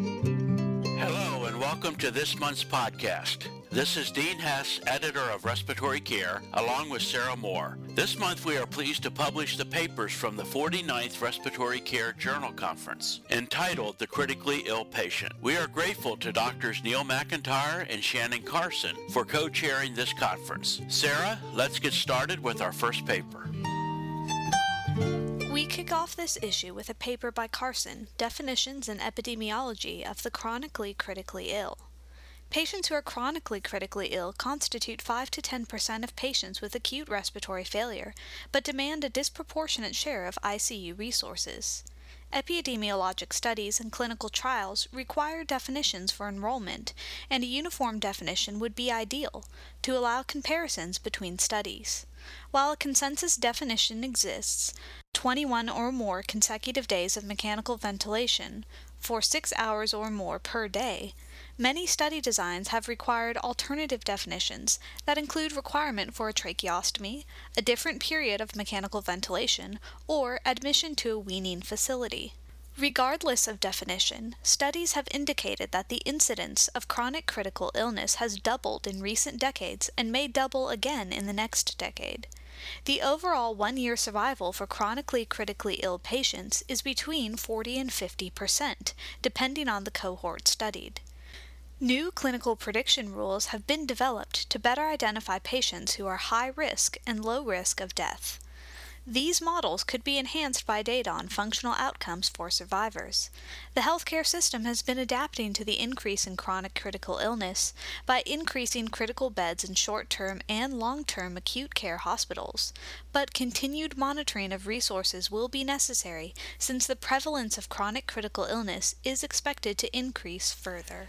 Hello, and welcome to this month's podcast. This is Dean Hess, editor of Respiratory Care, along with Sarah Moore. This month we are pleased to publish the papers from the 49th Respiratory Care Journal Conference, entitled The Critically Ill Patient. We are grateful to Doctors Neil MacIntyre and Shannon Carson for co-chairing this conference. Sarah, let's get started with our first paper. We kick off this issue with a paper by Carson, Definitions and Epidemiology of the Chronically Critically Ill. Patients who are chronically critically ill constitute 5 to 10 percent of patients with acute respiratory failure, but demand a disproportionate share of ICU resources. Epidemiologic studies and clinical trials require definitions for enrollment, and a uniform definition would be ideal to allow comparisons between studies. While a consensus definition exists, 21 or more consecutive days of mechanical ventilation for 6 hours or more per day Many study designs have required alternative definitions that include requirement for a tracheostomy, a different period of mechanical ventilation, or admission to a weaning facility. Regardless of definition, studies have indicated that the incidence of chronic critical illness has doubled in recent decades and may double again in the next decade. The overall one year survival for chronically critically ill patients is between 40 and 50 percent, depending on the cohort studied. New clinical prediction rules have been developed to better identify patients who are high risk and low risk of death. These models could be enhanced by data on functional outcomes for survivors. The healthcare system has been adapting to the increase in chronic critical illness by increasing critical beds in short term and long term acute care hospitals, but continued monitoring of resources will be necessary since the prevalence of chronic critical illness is expected to increase further.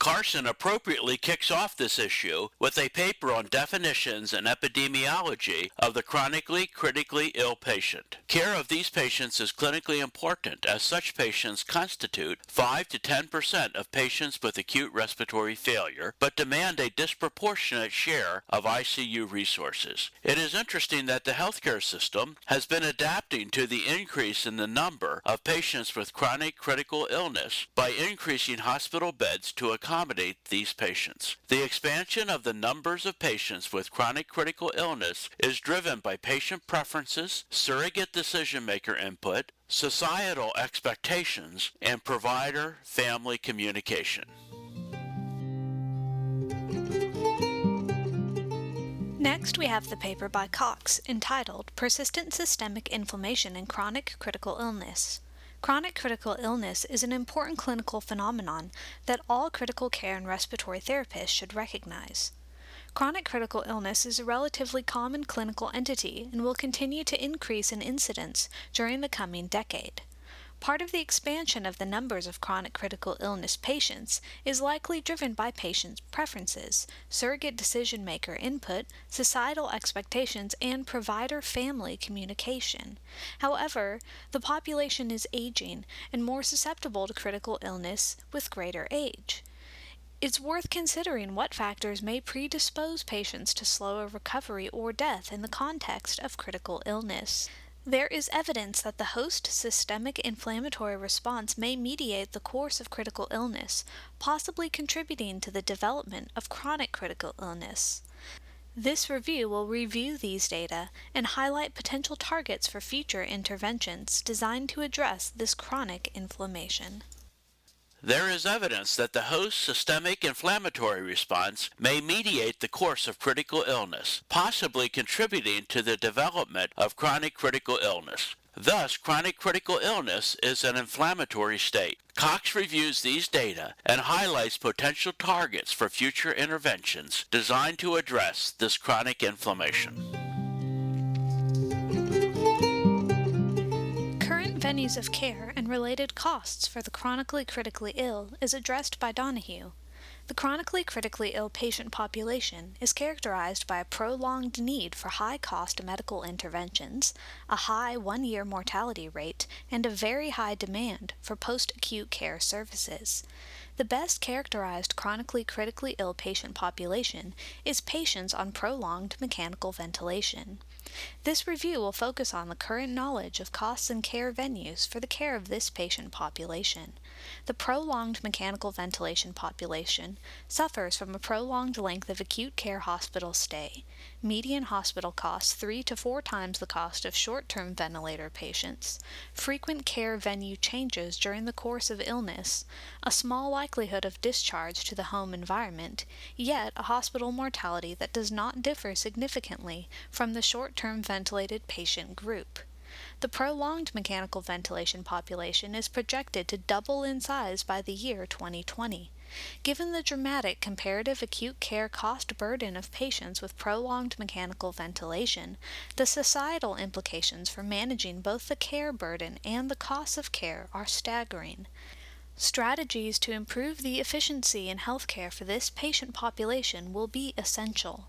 Carson appropriately kicks off this issue with a paper on definitions and epidemiology of the chronically critically ill patient. Care of these patients is clinically important as such patients constitute 5 to 10 percent of patients with acute respiratory failure, but demand a disproportionate share of ICU resources. It is interesting that the healthcare system has been adapting to the increase in the number of patients with chronic critical illness by increasing hospital beds to accommodate accommodate these patients. The expansion of the numbers of patients with chronic critical illness is driven by patient preferences, surrogate decision maker input, societal expectations, and provider family communication. Next, we have the paper by Cox entitled Persistent Systemic Inflammation in Chronic Critical Illness. Chronic critical illness is an important clinical phenomenon that all critical care and respiratory therapists should recognize. Chronic critical illness is a relatively common clinical entity and will continue to increase in incidence during the coming decade. Part of the expansion of the numbers of chronic critical illness patients is likely driven by patients' preferences, surrogate decision maker input, societal expectations, and provider family communication. However, the population is aging and more susceptible to critical illness with greater age. It's worth considering what factors may predispose patients to slower recovery or death in the context of critical illness. There is evidence that the host systemic inflammatory response may mediate the course of critical illness, possibly contributing to the development of chronic critical illness. This review will review these data and highlight potential targets for future interventions designed to address this chronic inflammation. There is evidence that the host's systemic inflammatory response may mediate the course of critical illness, possibly contributing to the development of chronic critical illness. Thus, chronic critical illness is an inflammatory state. Cox reviews these data and highlights potential targets for future interventions designed to address this chronic inflammation. Venues of care and related costs for the chronically critically ill is addressed by Donahoe. The chronically critically ill patient population is characterized by a prolonged need for high cost medical interventions, a high one year mortality rate, and a very high demand for post acute care services. The best characterized chronically critically ill patient population is patients on prolonged mechanical ventilation. This review will focus on the current knowledge of costs and care venues for the care of this patient population. The prolonged mechanical ventilation population suffers from a prolonged length of acute care hospital stay, median hospital costs three to four times the cost of short term ventilator patients, frequent care venue changes during the course of illness, a small likelihood of discharge to the home environment, yet a hospital mortality that does not differ significantly from the short term ventilated patient group. The prolonged mechanical ventilation population is projected to double in size by the year 2020. Given the dramatic comparative acute care cost burden of patients with prolonged mechanical ventilation, the societal implications for managing both the care burden and the costs of care are staggering. Strategies to improve the efficiency in healthcare for this patient population will be essential.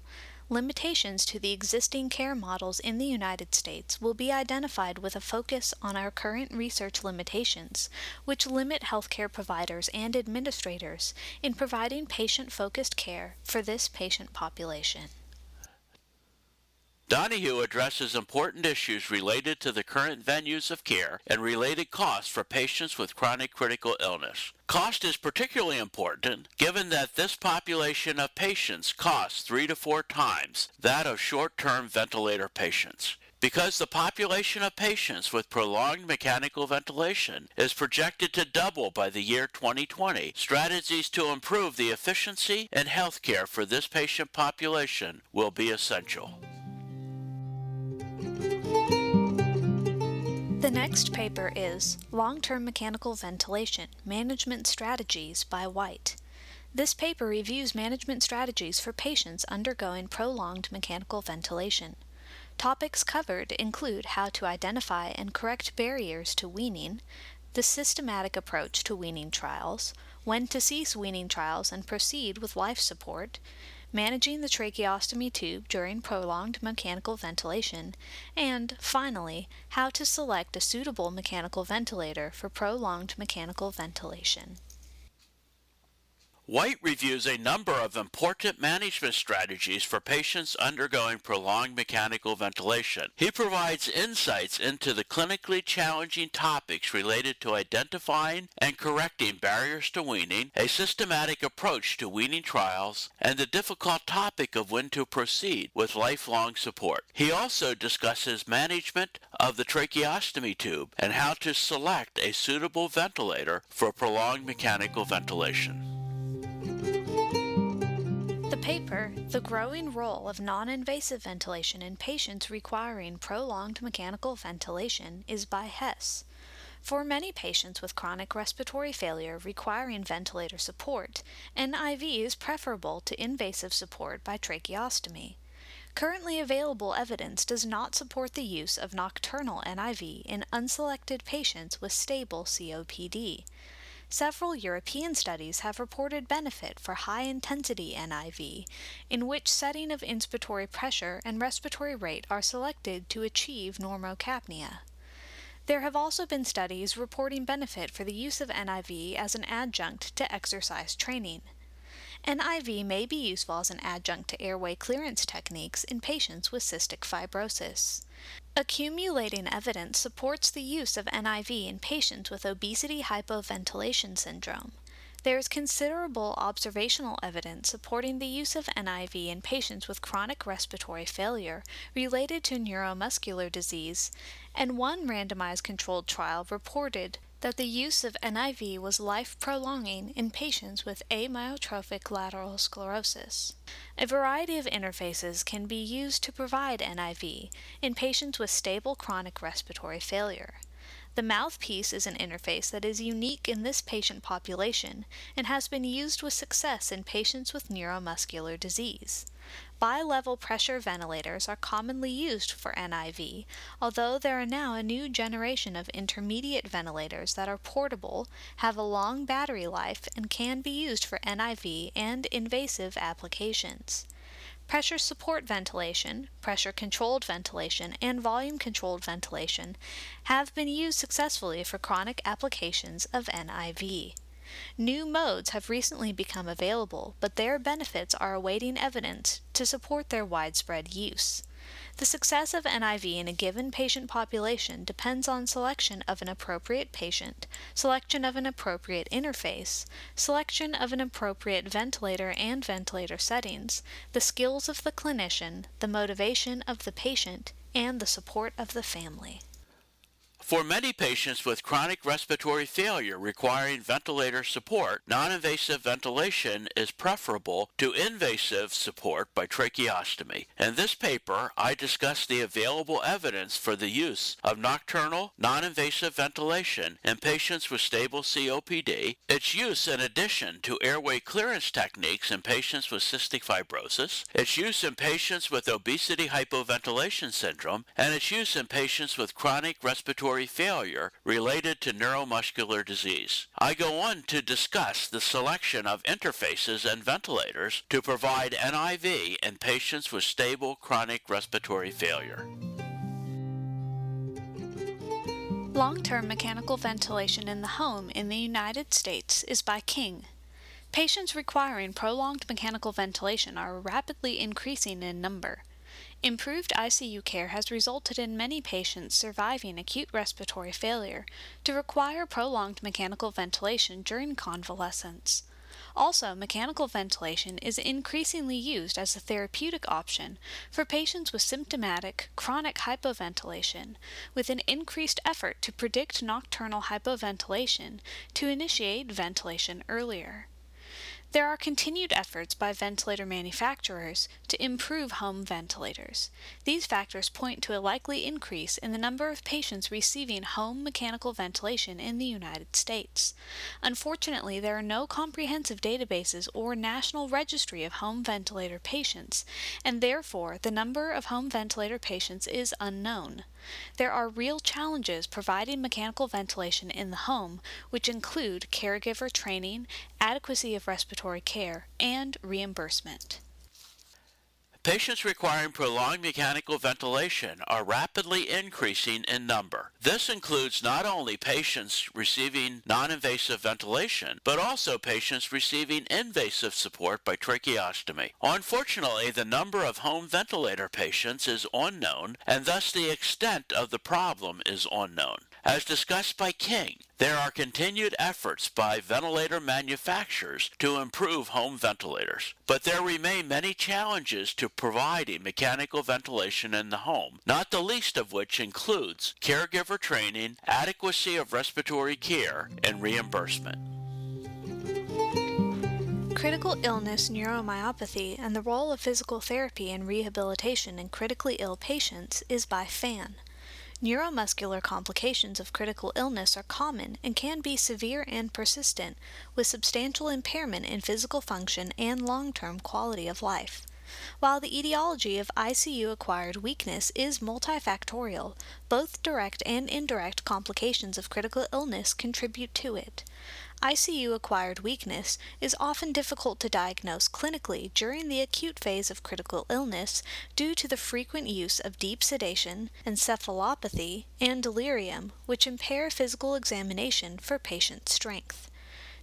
Limitations to the existing care models in the United States will be identified with a focus on our current research limitations, which limit healthcare providers and administrators in providing patient focused care for this patient population. Donahoe addresses important issues related to the current venues of care and related costs for patients with chronic critical illness. Cost is particularly important given that this population of patients costs three to four times that of short term ventilator patients. Because the population of patients with prolonged mechanical ventilation is projected to double by the year 2020, strategies to improve the efficiency and health care for this patient population will be essential. The next paper is Long Term Mechanical Ventilation Management Strategies by White. This paper reviews management strategies for patients undergoing prolonged mechanical ventilation. Topics covered include how to identify and correct barriers to weaning, the systematic approach to weaning trials, when to cease weaning trials and proceed with life support, managing the tracheostomy tube during prolonged mechanical ventilation, and, finally, how to select a suitable mechanical ventilator for prolonged mechanical ventilation. White reviews a number of important management strategies for patients undergoing prolonged mechanical ventilation. He provides insights into the clinically challenging topics related to identifying and correcting barriers to weaning, a systematic approach to weaning trials, and the difficult topic of when to proceed with lifelong support. He also discusses management of the tracheostomy tube and how to select a suitable ventilator for prolonged mechanical ventilation. The paper, The Growing Role of Non Invasive Ventilation in Patients Requiring Prolonged Mechanical Ventilation, is by Hess. For many patients with chronic respiratory failure requiring ventilator support, NIV is preferable to invasive support by tracheostomy. Currently available evidence does not support the use of nocturnal NIV in unselected patients with stable COPD. Several European studies have reported benefit for high intensity NIV, in which setting of inspiratory pressure and respiratory rate are selected to achieve normocapnia. There have also been studies reporting benefit for the use of NIV as an adjunct to exercise training. NIV may be useful as an adjunct to airway clearance techniques in patients with cystic fibrosis. Accumulating evidence supports the use of NIV in patients with obesity hypoventilation syndrome. There is considerable observational evidence supporting the use of NIV in patients with chronic respiratory failure related to neuromuscular disease, and one randomized controlled trial reported that the use of NIV was life prolonging in patients with amyotrophic lateral sclerosis. A variety of interfaces can be used to provide NIV in patients with stable chronic respiratory failure. The mouthpiece is an interface that is unique in this patient population and has been used with success in patients with neuromuscular disease. Bi-level pressure ventilators are commonly used for NIV, although there are now a new generation of intermediate ventilators that are portable, have a long battery life, and can be used for NIV and invasive applications. Pressure support ventilation, pressure controlled ventilation, and volume controlled ventilation have been used successfully for chronic applications of NIV. New modes have recently become available, but their benefits are awaiting evidence to support their widespread use. The success of NIV in a given patient population depends on selection of an appropriate patient, selection of an appropriate interface, selection of an appropriate ventilator and ventilator settings, the skills of the clinician, the motivation of the patient, and the support of the family. For many patients with chronic respiratory failure requiring ventilator support, non-invasive ventilation is preferable to invasive support by tracheostomy. In this paper, I discuss the available evidence for the use of nocturnal non-invasive ventilation in patients with stable COPD, its use in addition to airway clearance techniques in patients with cystic fibrosis, its use in patients with obesity hypoventilation syndrome, and its use in patients with chronic respiratory failure related to neuromuscular disease. I go on to discuss the selection of interfaces and ventilators to provide NIV in patients with stable chronic respiratory failure. Long term mechanical ventilation in the home in the United States is by King. Patients requiring prolonged mechanical ventilation are rapidly increasing in number. Improved ICU care has resulted in many patients surviving acute respiratory failure to require prolonged mechanical ventilation during convalescence. Also, mechanical ventilation is increasingly used as a therapeutic option for patients with symptomatic chronic hypoventilation, with an increased effort to predict nocturnal hypoventilation to initiate ventilation earlier. There are continued efforts by ventilator manufacturers to improve home ventilators. These factors point to a likely increase in the number of patients receiving home mechanical ventilation in the United States. Unfortunately, there are no comprehensive databases or national registry of home ventilator patients, and therefore the number of home ventilator patients is unknown. There are real challenges providing mechanical ventilation in the home, which include caregiver training, adequacy of respiratory care, and reimbursement. Patients requiring prolonged mechanical ventilation are rapidly increasing in number. This includes not only patients receiving non-invasive ventilation, but also patients receiving invasive support by tracheostomy. Unfortunately, the number of home ventilator patients is unknown, and thus the extent of the problem is unknown. As discussed by King, there are continued efforts by ventilator manufacturers to improve home ventilators, but there remain many challenges to providing mechanical ventilation in the home, not the least of which includes caregiver training, adequacy of respiratory care, and reimbursement. Critical illness neuromyopathy and the role of physical therapy and rehabilitation in critically ill patients is by Fan. Neuromuscular complications of critical illness are common and can be severe and persistent, with substantial impairment in physical function and long term quality of life. While the etiology of ICU acquired weakness is multifactorial, both direct and indirect complications of critical illness contribute to it. ICU acquired weakness is often difficult to diagnose clinically during the acute phase of critical illness due to the frequent use of deep sedation, encephalopathy, and delirium, which impair physical examination for patient strength.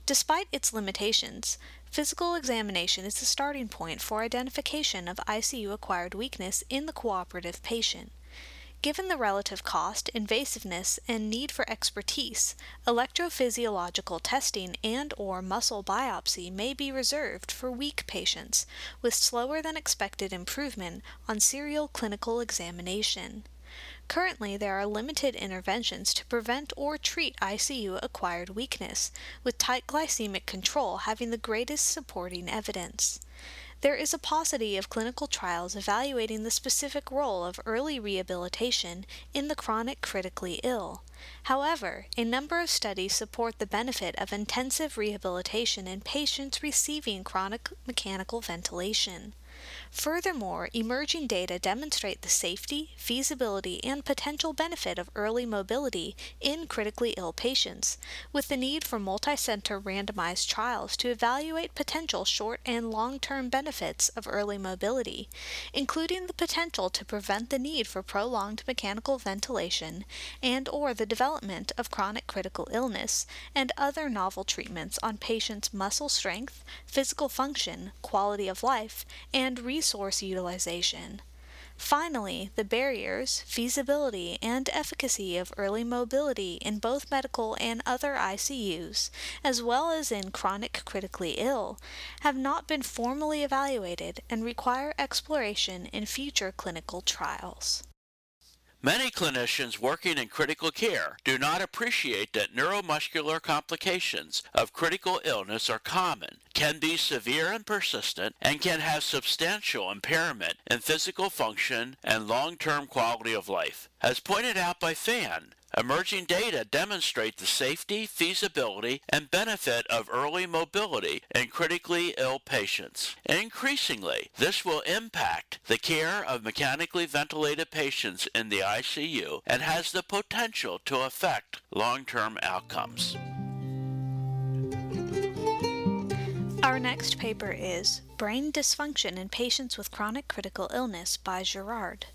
Despite its limitations, physical examination is the starting point for identification of ICU acquired weakness in the cooperative patient. Given the relative cost, invasiveness, and need for expertise, electrophysiological testing and or muscle biopsy may be reserved for weak patients with slower than expected improvement on serial clinical examination. Currently, there are limited interventions to prevent or treat ICU acquired weakness, with tight glycemic control having the greatest supporting evidence. There is a paucity of clinical trials evaluating the specific role of early rehabilitation in the chronic critically ill. However, a number of studies support the benefit of intensive rehabilitation in patients receiving chronic mechanical ventilation. Furthermore, emerging data demonstrate the safety, feasibility, and potential benefit of early mobility in critically ill patients, with the need for multicenter randomized trials to evaluate potential short and long term benefits of early mobility, including the potential to prevent the need for prolonged mechanical ventilation and or the development of chronic critical illness and other novel treatments on patients' muscle strength, physical function, quality of life, and resource utilization. Finally, the barriers, feasibility, and efficacy of early mobility in both medical and other ICUs, as well as in chronic critically ill, have not been formally evaluated and require exploration in future clinical trials. Many clinicians working in critical care do not appreciate that neuromuscular complications of critical illness are common, can be severe and persistent, and can have substantial impairment in physical function and long-term quality of life. As pointed out by Fan, Emerging data demonstrate the safety, feasibility, and benefit of early mobility in critically ill patients. Increasingly, this will impact the care of mechanically ventilated patients in the ICU and has the potential to affect long-term outcomes. Our next paper is Brain Dysfunction in Patients with Chronic Critical Illness by Girard.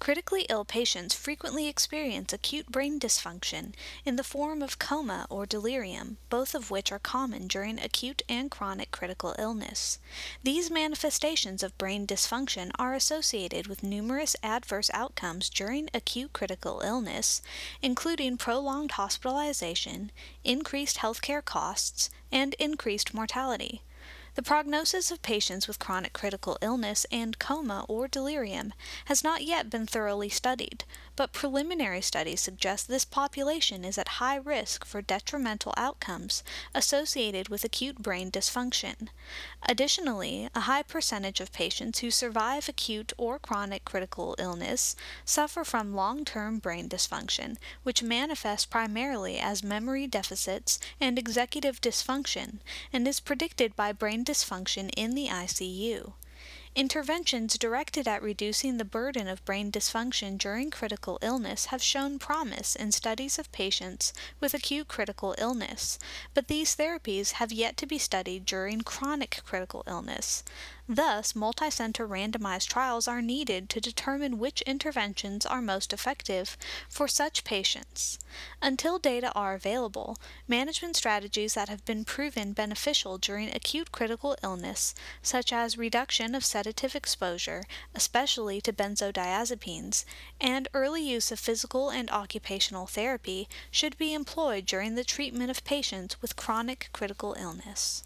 Critically ill patients frequently experience acute brain dysfunction in the form of coma or delirium, both of which are common during acute and chronic critical illness. These manifestations of brain dysfunction are associated with numerous adverse outcomes during acute critical illness, including prolonged hospitalization, increased healthcare costs, and increased mortality. The prognosis of patients with chronic critical illness and coma or delirium has not yet been thoroughly studied, but preliminary studies suggest this population is at high risk for detrimental outcomes associated with acute brain dysfunction. Additionally, a high percentage of patients who survive acute or chronic critical illness suffer from long term brain dysfunction, which manifests primarily as memory deficits and executive dysfunction, and is predicted by brain dysfunction in the ICU. Interventions directed at reducing the burden of brain dysfunction during critical illness have shown promise in studies of patients with acute critical illness, but these therapies have yet to be studied during chronic critical illness. Thus, multicenter randomized trials are needed to determine which interventions are most effective for such patients. Until data are available, management strategies that have been proven beneficial during acute critical illness, such as reduction of sedative exposure, especially to benzodiazepines, and early use of physical and occupational therapy, should be employed during the treatment of patients with chronic critical illness.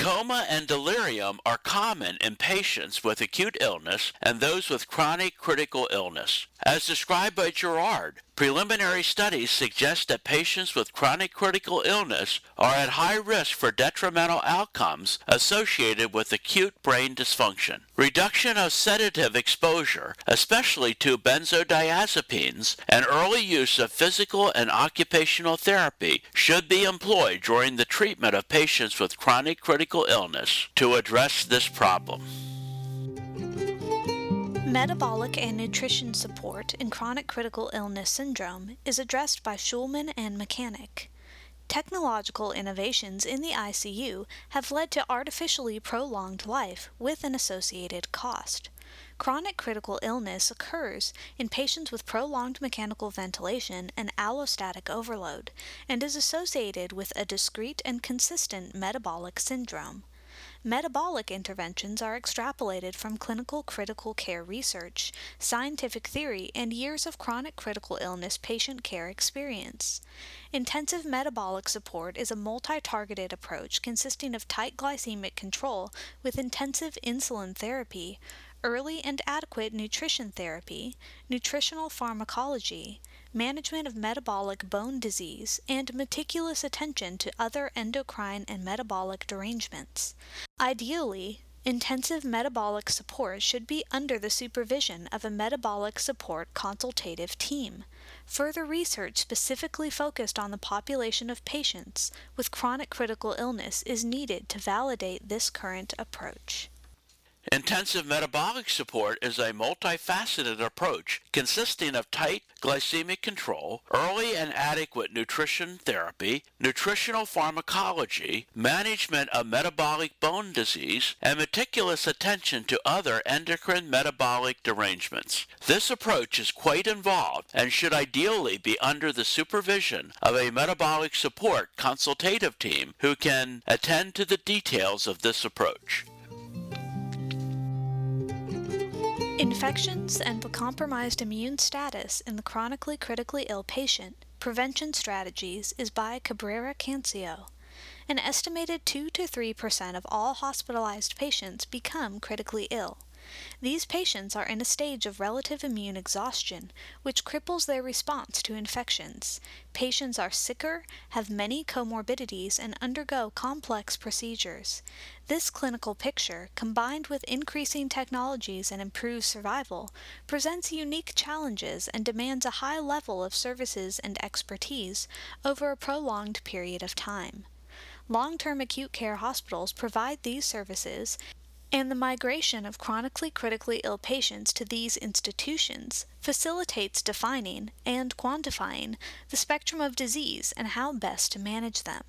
Coma and delirium are common in patients with acute illness and those with chronic critical illness. As described by Girard, preliminary studies suggest that patients with chronic critical illness are at high risk for detrimental outcomes associated with acute brain dysfunction. Reduction of sedative exposure, especially to benzodiazepines, and early use of physical and occupational therapy should be employed during the treatment of patients with chronic critical illness to address this problem. Metabolic and nutrition support in chronic critical illness syndrome is addressed by Schulman and Mechanick. Technological innovations in the ICU have led to artificially prolonged life with an associated cost. Chronic critical illness occurs in patients with prolonged mechanical ventilation and allostatic overload and is associated with a discrete and consistent metabolic syndrome. Metabolic interventions are extrapolated from clinical critical care research, scientific theory, and years of chronic critical illness patient care experience. Intensive metabolic support is a multi targeted approach consisting of tight glycemic control with intensive insulin therapy, early and adequate nutrition therapy, nutritional pharmacology, management of metabolic bone disease, and meticulous attention to other endocrine and metabolic derangements. Ideally, intensive metabolic support should be under the supervision of a metabolic support consultative team. Further research specifically focused on the population of patients with chronic critical illness is needed to validate this current approach. Intensive metabolic support is a multifaceted approach consisting of tight glycemic control, early and adequate nutrition therapy, nutritional pharmacology, management of metabolic bone disease, and meticulous attention to other endocrine metabolic derangements. This approach is quite involved and should ideally be under the supervision of a metabolic support consultative team who can attend to the details of this approach. Infections and the compromised immune status in the chronically critically ill patient, prevention strategies is by Cabrera Cancio. An estimated 2 to 3 percent of all hospitalized patients become critically ill. These patients are in a stage of relative immune exhaustion, which cripples their response to infections. Patients are sicker, have many comorbidities, and undergo complex procedures. This clinical picture, combined with increasing technologies and improved survival, presents unique challenges and demands a high level of services and expertise over a prolonged period of time. Long term acute care hospitals provide these services and the migration of chronically critically ill patients to these institutions facilitates defining and quantifying the spectrum of disease and how best to manage them.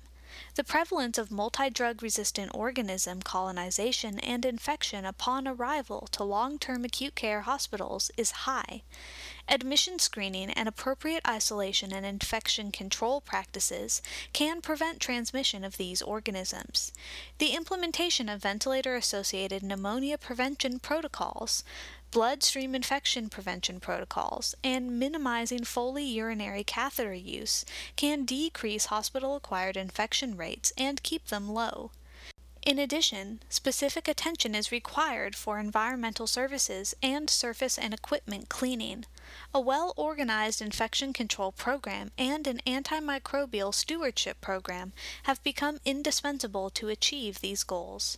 The prevalence of multi-drug resistant organism colonization and infection upon arrival to long-term acute care hospitals is high. Admission screening and appropriate isolation and infection control practices can prevent transmission of these organisms. The implementation of ventilator-associated pneumonia prevention protocols bloodstream infection prevention protocols, and minimizing Foley urinary catheter use can decrease hospital acquired infection rates and keep them low. In addition, specific attention is required for environmental services and surface and equipment cleaning. A well organized infection control program and an antimicrobial stewardship program have become indispensable to achieve these goals.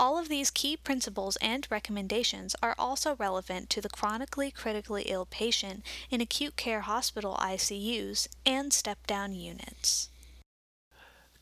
All of these key principles and recommendations are also relevant to the chronically critically ill patient in acute care hospital ICUs and step down units.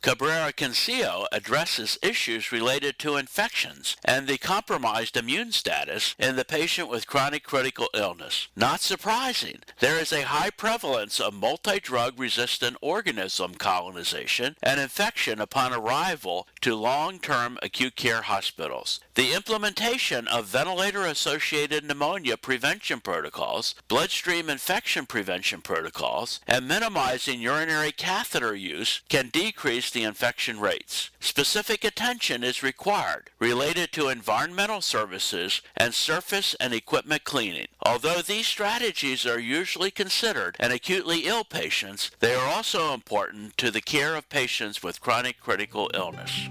Cabrera Cancio addresses issues related to infections and the compromised immune status in the patient with chronic critical illness. Not surprising, there is a high prevalence of multi-drug resistant organism colonization and infection upon arrival to long-term acute care hospitals. The implementation of ventilator-associated pneumonia prevention protocols, bloodstream infection prevention protocols, and minimizing urinary catheter use can decrease the infection rates. Specific attention is required related to environmental services and surface and equipment cleaning. Although these strategies are usually considered in acutely ill patients, they are also important to the care of patients with chronic critical illness.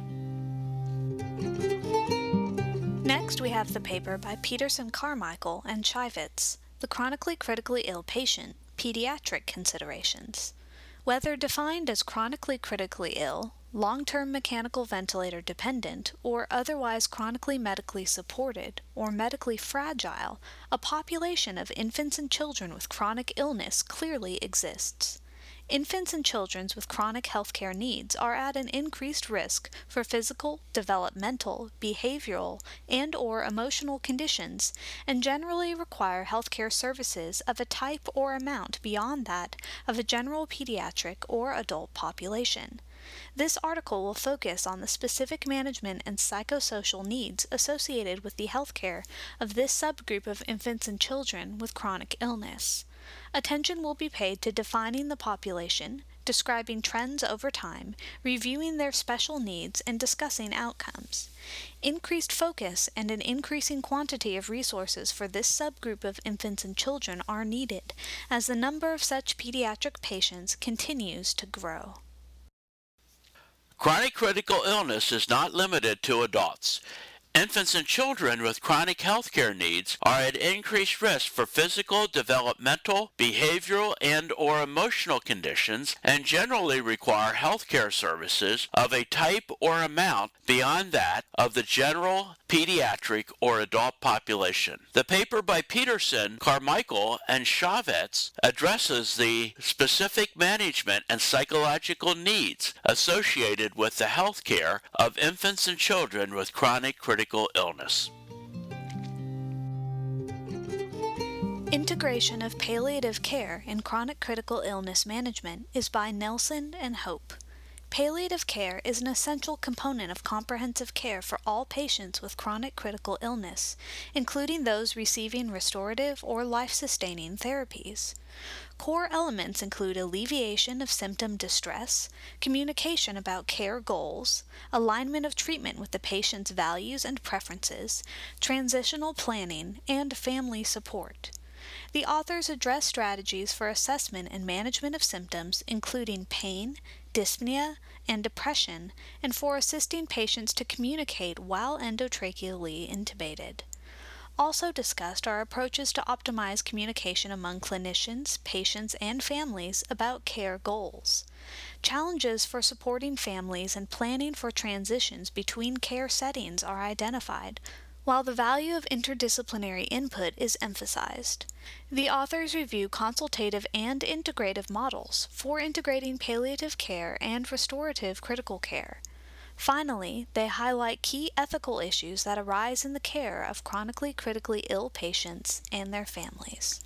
Next, we have the paper by Peterson Carmichael and Cheifetz, The Chronically Critically Ill Patient, Pediatric Considerations. Whether defined as chronically critically ill, long term mechanical ventilator dependent, or otherwise chronically medically supported, or medically fragile, a population of infants and children with chronic illness clearly exists. Infants and children with chronic healthcare needs are at an increased risk for physical, developmental, behavioral, and or emotional conditions and generally require healthcare services of a type or amount beyond that of a general pediatric or adult population. This article will focus on the specific management and psychosocial needs associated with the healthcare of this subgroup of infants and children with chronic illness. Attention will be paid to defining the population, describing trends over time, reviewing their special needs, and discussing outcomes. Increased focus and an increasing quantity of resources for this subgroup of infants and children are needed as the number of such pediatric patients continues to grow. Chronic critical illness is not limited to adults. Infants and children with chronic health care needs are at increased risk for physical, developmental, behavioral, and or emotional conditions and generally require health care services of a type or amount beyond that of the general, pediatric or adult population. The paper by Peterson, Carmichael, and Cheifetz addresses the specific management and psychological needs associated with the health care of infants and children with chronic critical illness. Integration of palliative care in chronic critical illness management is by Nelson and Hope. Palliative care is an essential component of comprehensive care for all patients with chronic critical illness, including those receiving restorative or life sustaining therapies. Core elements include alleviation of symptom distress, communication about care goals, alignment of treatment with the patient's values and preferences, transitional planning, and family support. The authors address strategies for assessment and management of symptoms, including pain, dyspnea, and depression, and for assisting patients to communicate while endotracheally intubated. Also discussed are approaches to optimize communication among clinicians, patients, and families about care goals. Challenges for supporting families and planning for transitions between care settings are identified, while the value of interdisciplinary input is emphasized. The authors review consultative and integrative models for integrating palliative care and restorative critical care. Finally, they highlight key ethical issues that arise in the care of chronically critically ill patients and their families.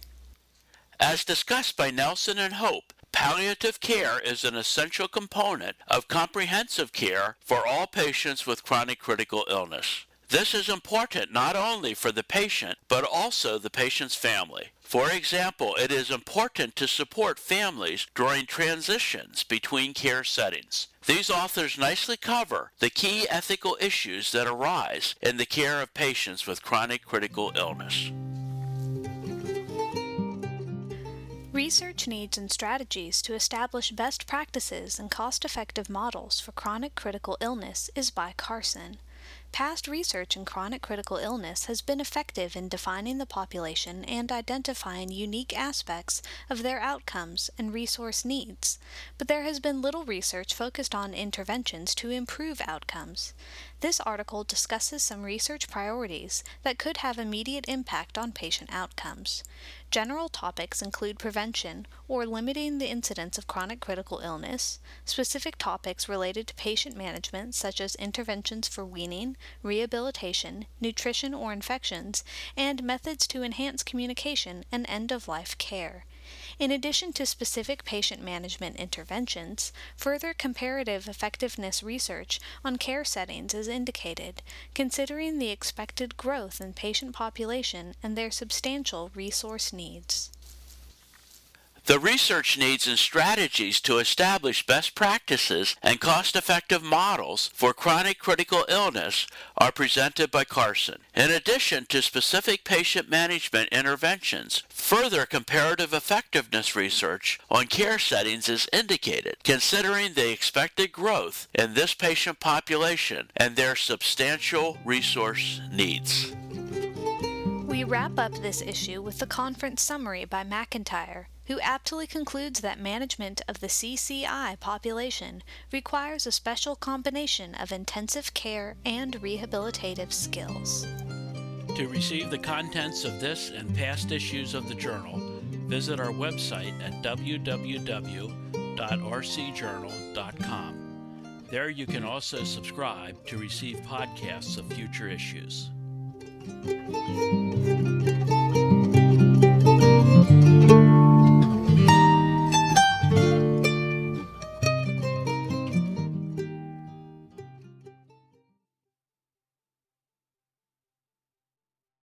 As discussed by Nelson and Hope, palliative care is an essential component of comprehensive care for all patients with chronic critical illness. This is important not only for the patient, but also the patient's family. For example, it is important to support families during transitions between care settings. These authors nicely cover the key ethical issues that arise in the care of patients with chronic critical illness. Research needs and strategies to establish best practices and cost effective models for chronic critical illness is by Carson. Past research in chronic critical illness has been effective in defining the population and identifying unique aspects of their outcomes and resource needs, but there has been little research focused on interventions to improve outcomes. This article discusses some research priorities that could have immediate impact on patient outcomes. General topics include prevention or limiting the incidence of chronic critical illness, specific topics related to patient management such as interventions for weaning, rehabilitation, nutrition or infections, and methods to enhance communication and end of life care. In addition to specific patient management interventions, further comparative effectiveness research on care settings is indicated, considering the expected growth in patient population and their substantial resource needs. The research needs and strategies to establish best practices and cost effective models for chronic critical illness are presented by Carson. In addition to specific patient management interventions, further comparative effectiveness research on care settings is indicated, considering the expected growth in this patient population and their substantial resource needs. We wrap up this issue with the conference summary by MacIntyre who aptly concludes that management of the CCI population requires a special combination of intensive care and rehabilitative skills. To receive the contents of this and past issues of the journal, visit our website at www.rcjournal.com. There you can also subscribe to receive podcasts of future issues. Thank you.